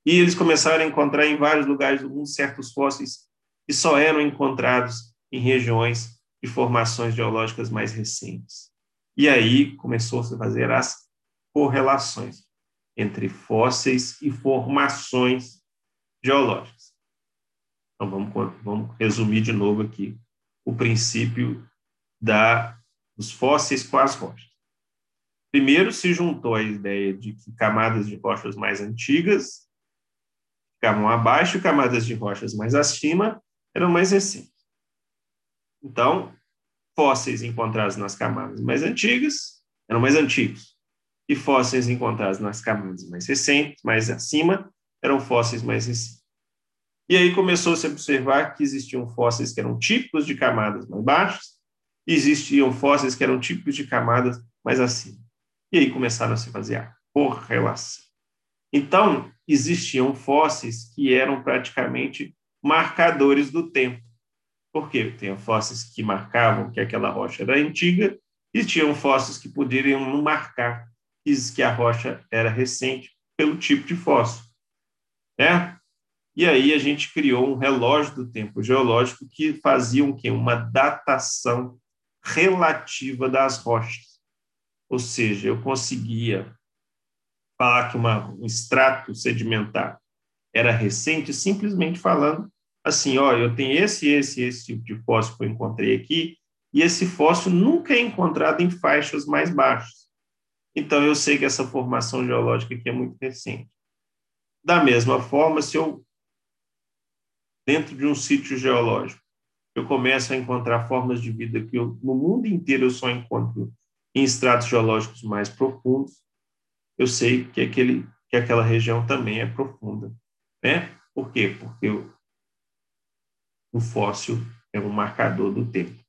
E eles começaram a encontrar em vários lugares do mundo certos fósseis que só eram encontrados em regiões de formações geológicas mais recentes. E aí começou-se a fazer as correlações entre fósseis e formações geológicas. Então vamos, vamos resumir de novo aqui o princípio da, dos fósseis com as rochas. Primeiro se juntou a ideia de que camadas de rochas mais antigas ficavam abaixo e camadas de rochas mais acima eram mais recentes. Então, fósseis encontrados nas camadas mais antigas eram mais antigos, e fósseis encontrados nas camadas mais recentes, mais acima, eram fósseis mais recentes. E aí começou -se a se observar que existiam fósseis que eram típicos de camadas mais baixas, e existiam fósseis que eram típicos de camadas mais acima. E aí começaram a se fazer a correlação. Então, existiam fósseis que eram praticamente marcadores do tempo. Por quê? Tem fósseis que marcavam que aquela rocha era antiga e tinham fósseis que poderiam marcar que a rocha era recente pelo tipo de fóssil. Né? E aí a gente criou um relógio do tempo geológico que fazia um, uma datação relativa das rochas. Ou seja, eu conseguia falar que uma, um extrato sedimentar era recente simplesmente falando assim, ó, eu tenho esse, esse, esse tipo de fóssil que eu encontrei aqui, e esse fóssil nunca é encontrado em faixas mais baixas. Então, eu sei que essa formação geológica aqui é muito recente. Da mesma forma, se eu, dentro de um sítio geológico, eu começo a encontrar formas de vida que eu, no mundo inteiro eu só encontro em estratos geológicos mais profundos, eu sei que, aquele, que aquela região também é profunda. Né? Por quê? Porque o, o fóssil é um marcador do tempo.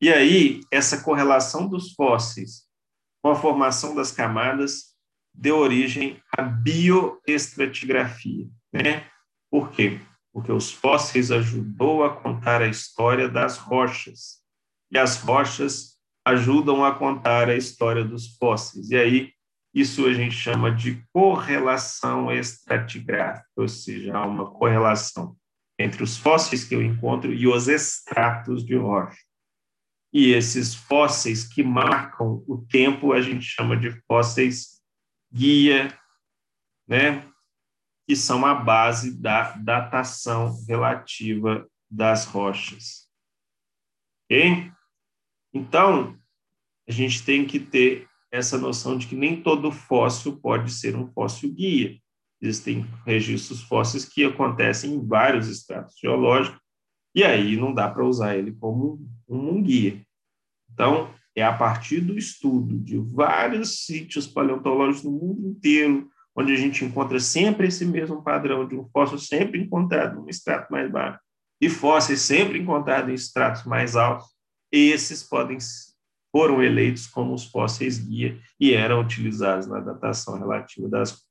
E aí, essa correlação dos fósseis com a formação das camadas deu origem à bioestratigrafia. Né? Por quê? Porque os fósseis ajudou a contar a história das rochas. E as rochas ajudam a contar a história dos fósseis. E aí, isso a gente chama de correlação estratigráfica, ou seja, há uma correlação entre os fósseis que eu encontro e os extratos de rocha. E esses fósseis que marcam o tempo a gente chama de fósseis guia, né? que são a base da datação relativa das rochas. Então, a gente tem que ter essa noção de que nem todo fóssil pode ser um fóssil guia. Existem registros fósseis que acontecem em vários estratos geológicos, e aí não dá para usar ele como um guia. Então, é a partir do estudo de vários sítios paleontológicos no mundo inteiro, onde a gente encontra sempre esse mesmo padrão de um fóssil sempre encontrado no extrato mais baixo e fósseis sempre encontrados em estratos mais altos, esses podem foram eleitos como os fósseis guia e eram utilizados na datação relativa das?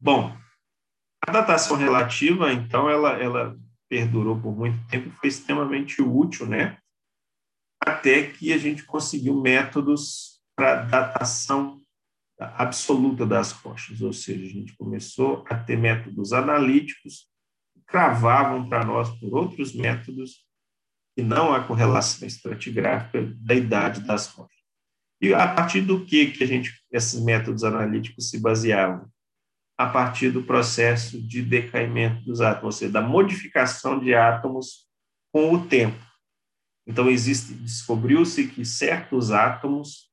Bom, a datação relativa, então, ela, ela perdurou por muito tempo, foi extremamente útil, né? Até que a gente conseguiu métodos para datação absoluta das rochas, ou seja, a gente começou a ter métodos analíticos que cravavam para nós por outros métodos que não a correlação estratigráfica da idade das rochas. E a partir do que que a gente esses métodos analíticos se baseavam? A partir do processo de decaimento dos átomos, ou seja, da modificação de átomos com o tempo. Então, existe, descobriu-se que certos átomos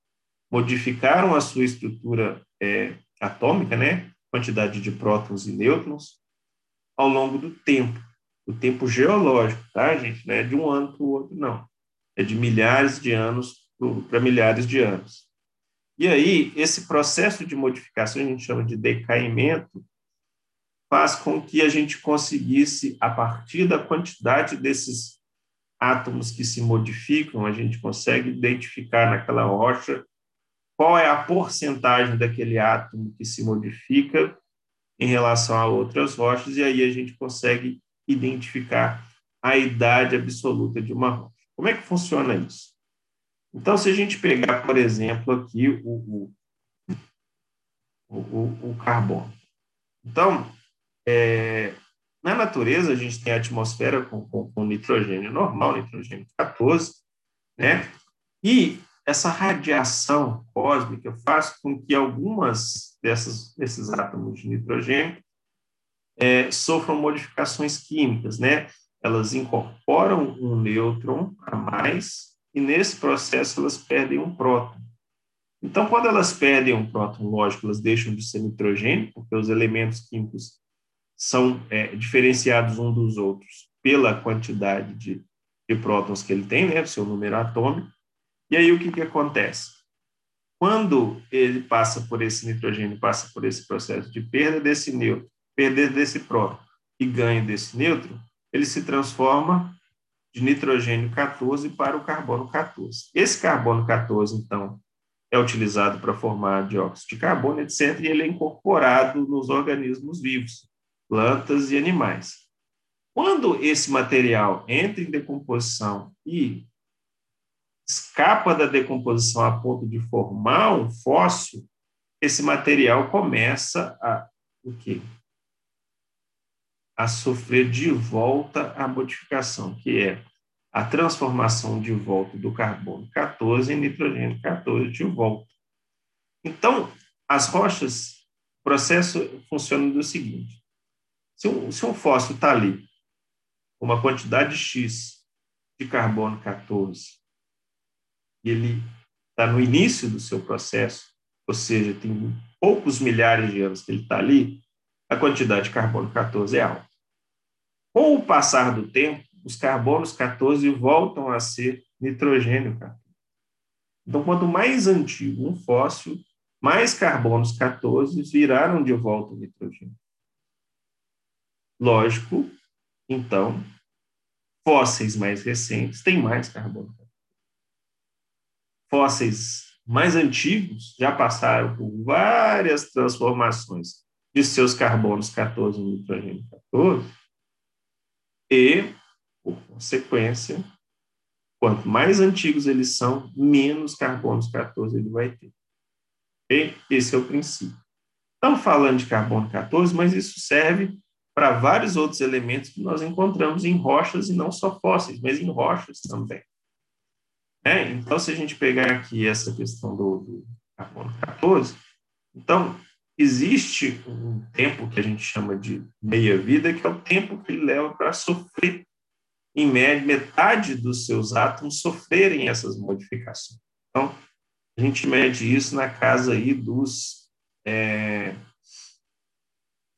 modificaram a sua estrutura é, atômica, né, quantidade de prótons e nêutrons, ao longo do tempo, o tempo geológico, tá, gente? Não é de um ano para o outro, não. É de milhares de anos para milhares de anos. E aí, esse processo de modificação, a gente chama de decaimento, faz com que a gente conseguisse, a partir da quantidade desses átomos que se modificam, a gente consegue identificar naquela rocha qual é a porcentagem daquele átomo que se modifica em relação a outras rochas, e aí a gente consegue identificar a idade absoluta de uma rocha. Como é que funciona isso? Então, se a gente pegar, por exemplo, aqui o, o, o, o carbono. Então, é, na natureza, a gente tem a atmosfera com, com, com nitrogênio normal, nitrogênio 14, né? E essa radiação cósmica faz com que algumas dessas, desses átomos de nitrogênio é, sofram modificações químicas, né? Elas incorporam um nêutron a mais e nesse processo elas perdem um próton. Então, quando elas perdem um próton, lógico, elas deixam de ser nitrogênio, porque os elementos químicos são é, diferenciados uns dos outros pela quantidade de, de prótons que ele tem, né, seu número atômico. E aí o que, que acontece? Quando ele passa por esse nitrogênio, passa por esse processo de perda desse nêutron, perder desse próton e ganho desse nêutron, ele se transforma de nitrogênio 14 para o carbono 14. Esse carbono 14, então, é utilizado para formar dióxido de carbono, etc., e ele é incorporado nos organismos vivos, plantas e animais. Quando esse material entra em decomposição e escapa da decomposição a ponto de formar um fóssil, esse material começa a o quê? A sofrer de volta a modificação, que é a transformação de volta do carbono 14 em nitrogênio 14 de volta. Então, as rochas, o processo funciona do seguinte: se um, se um fósforo está ali, uma quantidade X de carbono 14, e ele está no início do seu processo, ou seja, tem poucos milhares de anos que ele está ali, a quantidade de carbono 14 é alta. Com o passar do tempo, os carbonos 14 voltam a ser nitrogênio 14. Então, quanto mais antigo um fóssil, mais carbonos 14 viraram de volta o nitrogênio. Lógico, então, fósseis mais recentes têm mais carbono. Fósseis mais antigos já passaram por várias transformações de seus carbonos 14 em nitrogênio 14 e, por consequência, quanto mais antigos eles são, menos carbonos 14 ele vai ter. E esse é o princípio. Estamos falando de carbono 14, mas isso serve para vários outros elementos que nós encontramos em rochas, e não só fósseis, mas em rochas também. É, então, se a gente pegar aqui essa questão do, do carbono 14, então, existe um tempo que a gente chama de meia-vida, que é o tempo que ele leva para sofrer, em média, metade dos seus átomos sofrerem essas modificações. Então, a gente mede isso na casa aí dos é,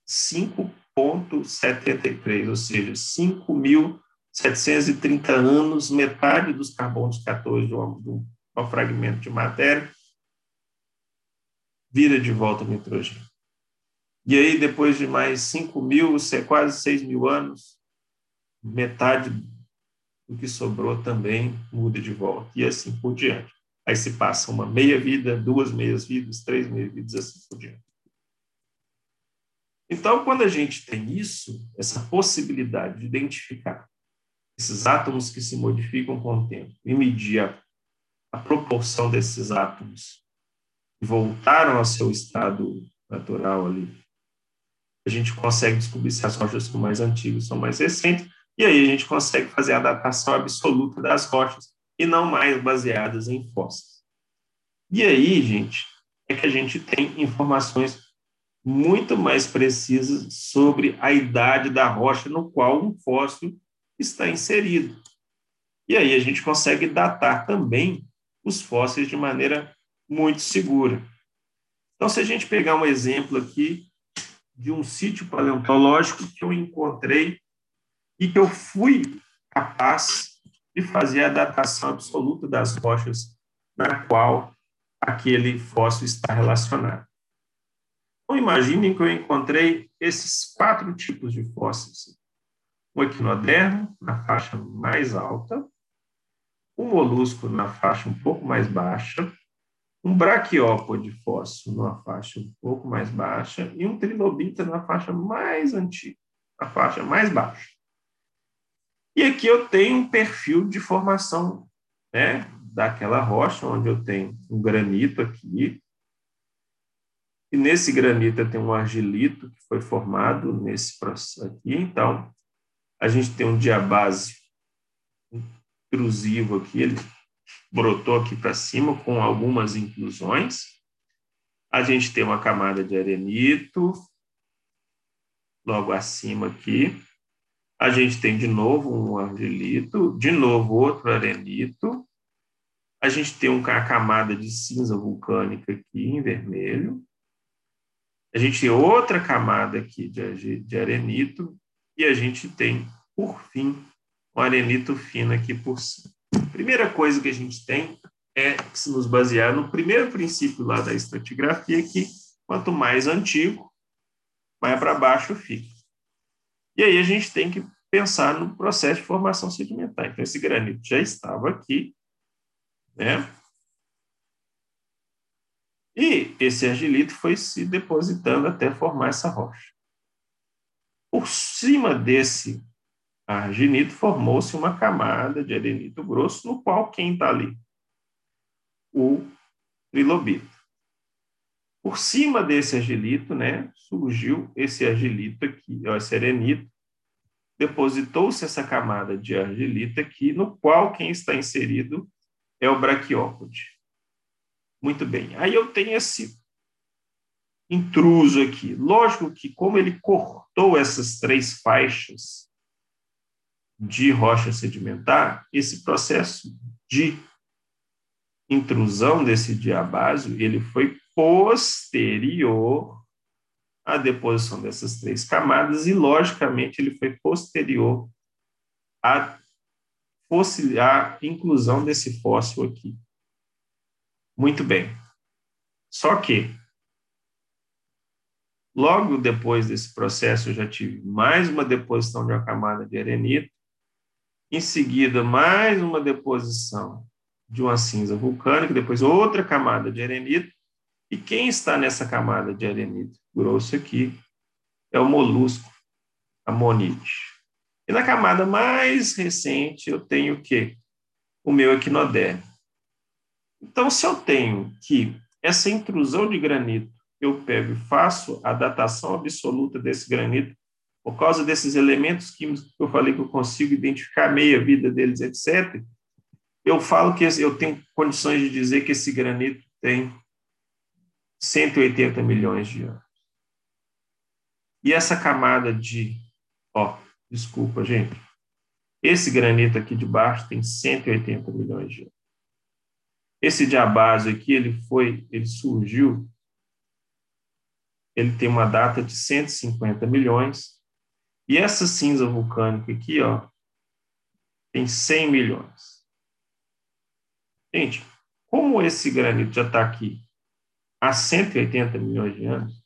5 0,73, ou seja, 5.730 anos, metade dos carbonos 14 de um, de um fragmento de matéria, vira de volta o nitrogênio. E aí, depois de mais 5 mil, quase 6 mil anos, metade do que sobrou também muda de volta, e assim por diante. Aí se passa uma meia vida, duas meias vidas, três meias vidas, assim por diante. Então, quando a gente tem isso, essa possibilidade de identificar esses átomos que se modificam com o tempo e medir a, a proporção desses átomos voltaram ao seu estado natural ali, a gente consegue descobrir se as rochas são mais antigas, são mais recentes, e aí a gente consegue fazer a datação absoluta das rochas e não mais baseadas em fósseis. E aí, gente, é que a gente tem informações muito mais precisas sobre a idade da rocha no qual um fóssil está inserido. E aí a gente consegue datar também os fósseis de maneira muito segura. Então, se a gente pegar um exemplo aqui de um sítio paleontológico que eu encontrei e que eu fui capaz de fazer a datação absoluta das rochas na qual aquele fóssil está relacionado. Então, imaginem que eu encontrei esses quatro tipos de fósseis. Um equinodermo, na faixa mais alta, um molusco na faixa um pouco mais baixa, um braquiópode fóssil numa faixa um pouco mais baixa e um trilobita na faixa mais antiga, na faixa mais baixa. E aqui eu tenho um perfil de formação né, daquela rocha, onde eu tenho um granito aqui, e nesse granito eu tenho um argilito que foi formado nesse processo aqui. Então, a gente tem um diabase intrusivo aqui, ele brotou aqui para cima com algumas inclusões. A gente tem uma camada de arenito, logo acima aqui. A gente tem de novo um argilito, de novo outro arenito. A gente tem uma camada de cinza vulcânica aqui em vermelho. A gente tem outra camada aqui de, de arenito e a gente tem, por fim, um arenito fino aqui por cima. Primeira coisa que a gente tem é se nos basear no primeiro princípio lá da estratigrafia, que quanto mais antigo, mais para baixo fica. E aí a gente tem que pensar no processo de formação sedimentar. Então, esse granito já estava aqui, né? E esse argilito foi se depositando até formar essa rocha. Por cima desse argilito formou-se uma camada de arenito grosso, no qual quem está ali? O trilobito. Por cima desse argilito, né, surgiu esse argilito aqui, esse arenito, depositou-se essa camada de argilita aqui, no qual quem está inserido é o braquiópode. Muito bem. Aí eu tenho esse intruso aqui. Lógico que, como ele cortou essas três faixas de rocha sedimentar, esse processo de intrusão desse diabásio, ele foi posterior a deposição dessas três camadas e, logicamente, ele foi posterior à, à inclusão desse fóssil aqui. Muito bem. Só que, logo depois desse processo, eu já tive mais uma deposição de uma camada de arenito, em seguida, mais uma deposição de uma cinza vulcânica, depois outra camada de arenito, e quem está nessa camada de arenito grosso aqui é o molusco amonite. E na camada mais recente eu tenho o quê? O meu equinoderme. Então, se eu tenho que essa intrusão de granito, eu pego e faço a datação absoluta desse granito, por causa desses elementos químicos que eu falei que eu consigo identificar a meia-vida deles, etc., eu falo que eu tenho condições de dizer que esse granito tem 180 milhões de anos. E essa camada de, ó, desculpa, gente. Esse granito aqui de baixo tem 180 milhões de anos. Esse diabásio aqui, ele foi, ele surgiu, ele tem uma data de 150 milhões. E essa cinza vulcânica aqui, ó, tem 100 milhões. Gente, como esse granito já está aqui há 180 milhões de anos,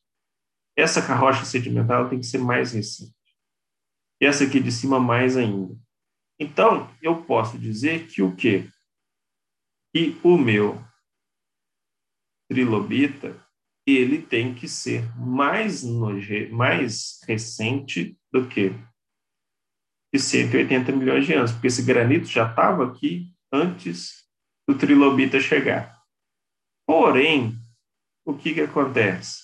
essa carrocha sedimentar tem que ser mais recente. E essa aqui de cima mais ainda. Então, eu posso dizer que o quê? Que o meu trilobita, ele tem que ser mais, noje, mais recente do que de 180 milhões de anos, porque esse granito já estava aqui antes do trilobita chegar. Porém, o que, que acontece?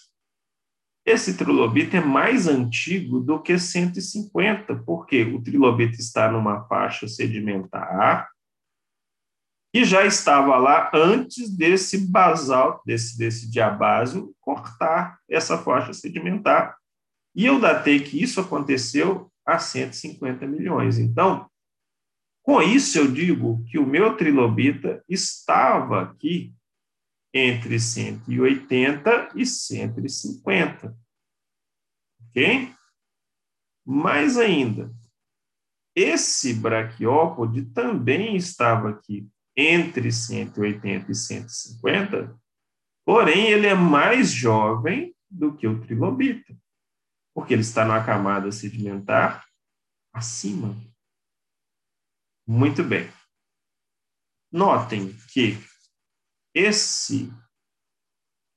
Esse trilobito é mais antigo do que 150, porque o trilobito está numa faixa sedimentar e já estava lá antes desse basal, desse, desse diabásio, cortar essa faixa sedimentar. E eu datei que isso aconteceu há 150 milhões. Então, com isso eu digo que o meu trilobita estava aqui entre 180 e 150. Ok? Mais ainda, esse braquiópode também estava aqui entre 180 e 150, porém ele é mais jovem do que o trilobita, porque ele está na camada sedimentar acima. Muito bem. Notem que esse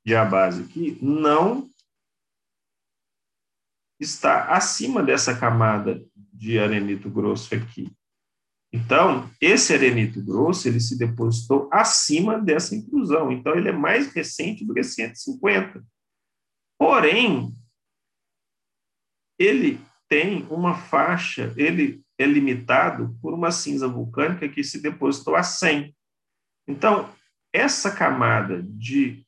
diabase aqui não está acima dessa camada de arenito grosso aqui. Então, esse arenito grosso, ele se depositou acima dessa intrusão. Então, ele é mais recente do que 150. Porém, ele tem uma faixa, ele é limitado por uma cinza vulcânica que se depositou a 100. Então, essa camada de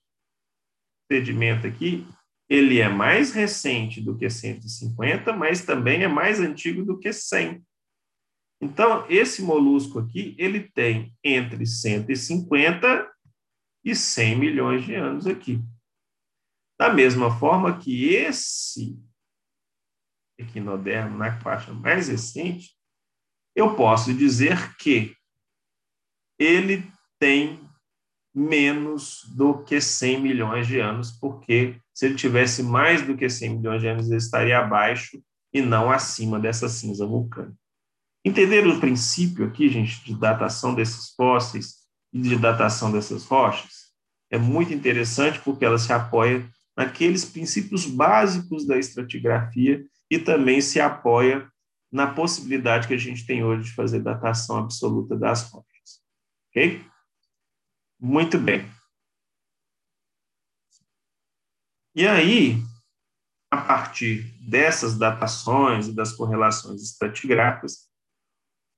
sedimento aqui, ele é mais recente do que 150, mas também é mais antigo do que 100. Então, esse molusco aqui, ele tem entre 150 e 100 milhões de anos aqui. Da mesma forma que esse equinodermo na faixa mais recente, eu posso dizer que ele tem menos do que 100 milhões de anos, porque se ele tivesse mais do que 100 milhões de anos, ele estaria abaixo e não acima dessa cinza vulcânica. Entenderam o princípio aqui, gente, de datação desses fósseis e de datação dessas rochas? É muito interessante porque ela se apoia naqueles princípios básicos da estratigrafia e também se apoia na possibilidade que a gente tem hoje de fazer datação absoluta das rochas. Ok? Muito bem. E aí, a partir dessas datações e das correlações estratigráficas,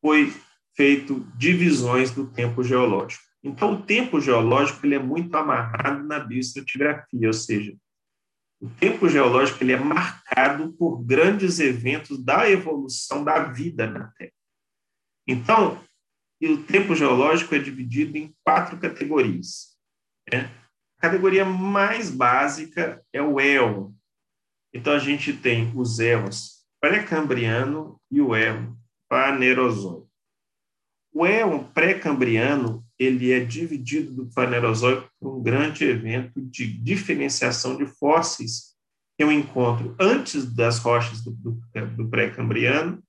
foi feito divisões do tempo geológico. Então, o tempo geológico ele é muito amarrado na bioestratigrafia, ou seja, o tempo geológico ele é marcado por grandes eventos da evolução da vida na Terra. Então, o tempo geológico é dividido em quatro categorias. Né? A categoria mais básica é o éon. Então, a gente tem os éons pré-cambriano e o éon fanerozoico. O éon pré-cambriano ele é dividido do Fanerozoico por um grande evento de diferenciação de fósseis que eu encontro antes das rochas do, do, do pré-cambriano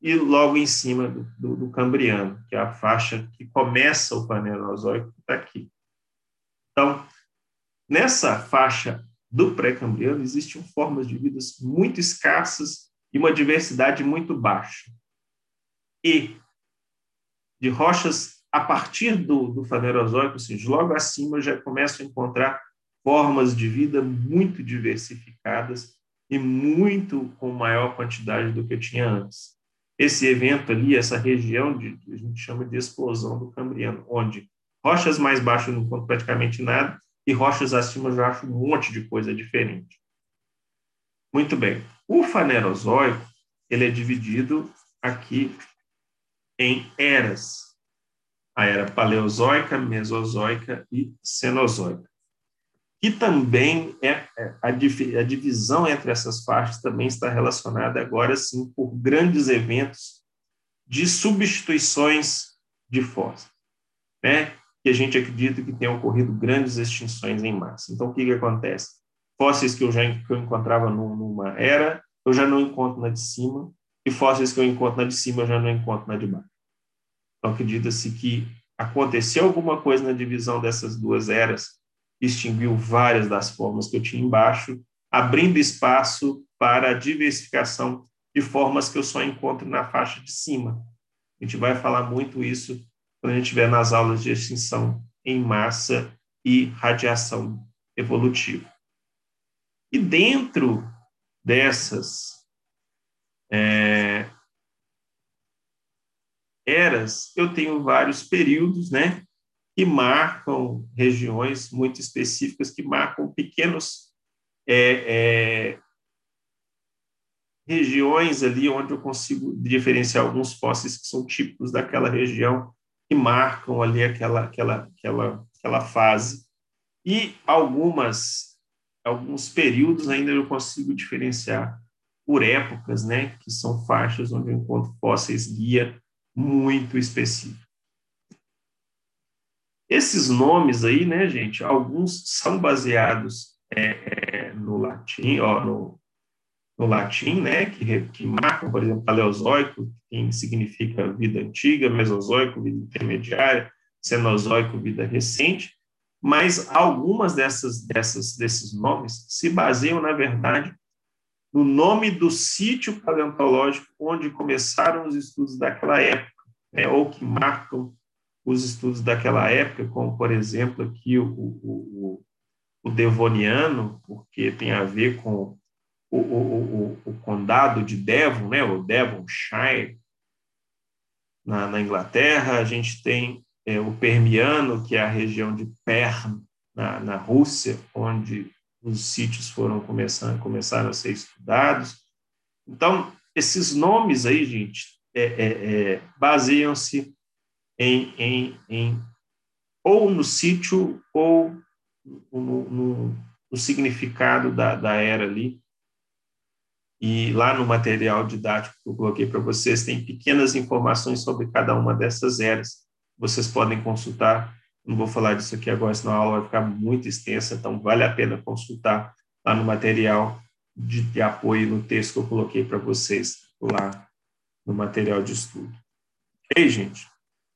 e logo em cima do, do, do, cambriano, que é a faixa que começa o Fanerozoico, está aqui. Então, nessa faixa do pré-cambriano existem formas de vidas muito escassas e uma diversidade muito baixa. E de rochas a partir do, do Fanerozoico, logo acima, já começo a encontrar formas de vida muito diversificadas e muito com maior quantidade do que eu tinha antes. Esse evento ali, essa região, de, a gente chama de explosão do Cambriano, onde rochas mais baixas não encontro praticamente nada e rochas acima eu já acho um monte de coisa diferente. Muito bem. O Fanerozoico, ele é dividido aqui em eras a era paleozoica, mesozoica e cenozoica. E também é, é a, a divisão entre essas faixas também está relacionada agora sim por grandes eventos de substituições de fósseis, né? Que a gente acredita que tenham ocorrido grandes extinções em massa. Então, o que, que acontece? Fósseis que eu já que eu encontrava numa era, eu já não encontro na de cima, e fósseis que eu encontro na de cima, eu já não encontro na de baixo. Então, acredita-se que aconteceu alguma coisa na divisão dessas duas eras, extinguiu várias das formas que eu tinha embaixo, abrindo espaço para a diversificação de formas que eu só encontro na faixa de cima. A gente vai falar muito isso quando a gente estiver nas aulas de extinção em massa e radiação evolutiva. E dentro dessas é, eras, eu tenho vários períodos, né, que marcam regiões muito específicas, que marcam pequenos é, é, regiões ali onde eu consigo diferenciar alguns fósseis que são típicos daquela região, que marcam ali aquela, aquela, aquela, aquela fase. E algumas, alguns períodos ainda eu consigo diferenciar por épocas, né, que são faixas onde eu encontro fósseis guia muito específico. Esses nomes aí, né, gente, alguns são baseados é, é, no latim, ó, no, no latim, né, que, que marcam, por exemplo, paleozoico, que significa vida antiga, mesozoico, vida intermediária, cenozoico, vida recente, mas algumas dessas, dessas, desses nomes se baseiam, na verdade, no nome do sítio paleontológico onde começaram os estudos daquela época. né, ou que marcam os estudos daquela época, como, por exemplo, aqui o, o, o, o Devoniano, porque tem a ver com o, o, o, o condado de Devon, né, o Devonshire, na, na Inglaterra. A gente tem é, o Permiano, que é a região de Perm, na, na Rússia, onde os sítios foram começando, começaram a ser estudados. Então, esses nomes aí, gente, é, é, é, baseiam-se em, em, em, ou no sítio ou no, no, no significado da, da era ali. E lá no material didático que eu coloquei para vocês, tem pequenas informações sobre cada uma dessas eras. Vocês podem consultar. Não vou falar disso aqui agora, senão a aula vai ficar muito extensa, então vale a pena consultar lá no material de, de apoio no texto que eu coloquei para vocês lá no material de estudo. Ok, gente?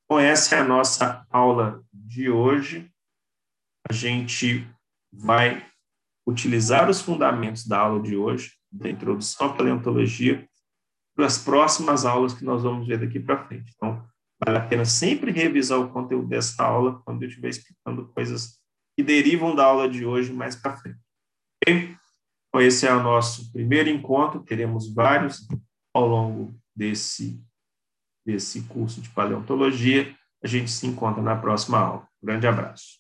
Bom, essa é a nossa aula de hoje. A gente vai utilizar os fundamentos da aula de hoje, da introdução à paleontologia, para as próximas aulas que nós vamos ver daqui para frente. Então, vale a pena sempre revisar o conteúdo dessa aula quando eu estiver explicando coisas que derivam da aula de hoje mais para frente. Ok? Então, esse é o nosso primeiro encontro, teremos vários ao longo desse desse curso de paleontologia. A gente se encontra na próxima aula. grande abraço.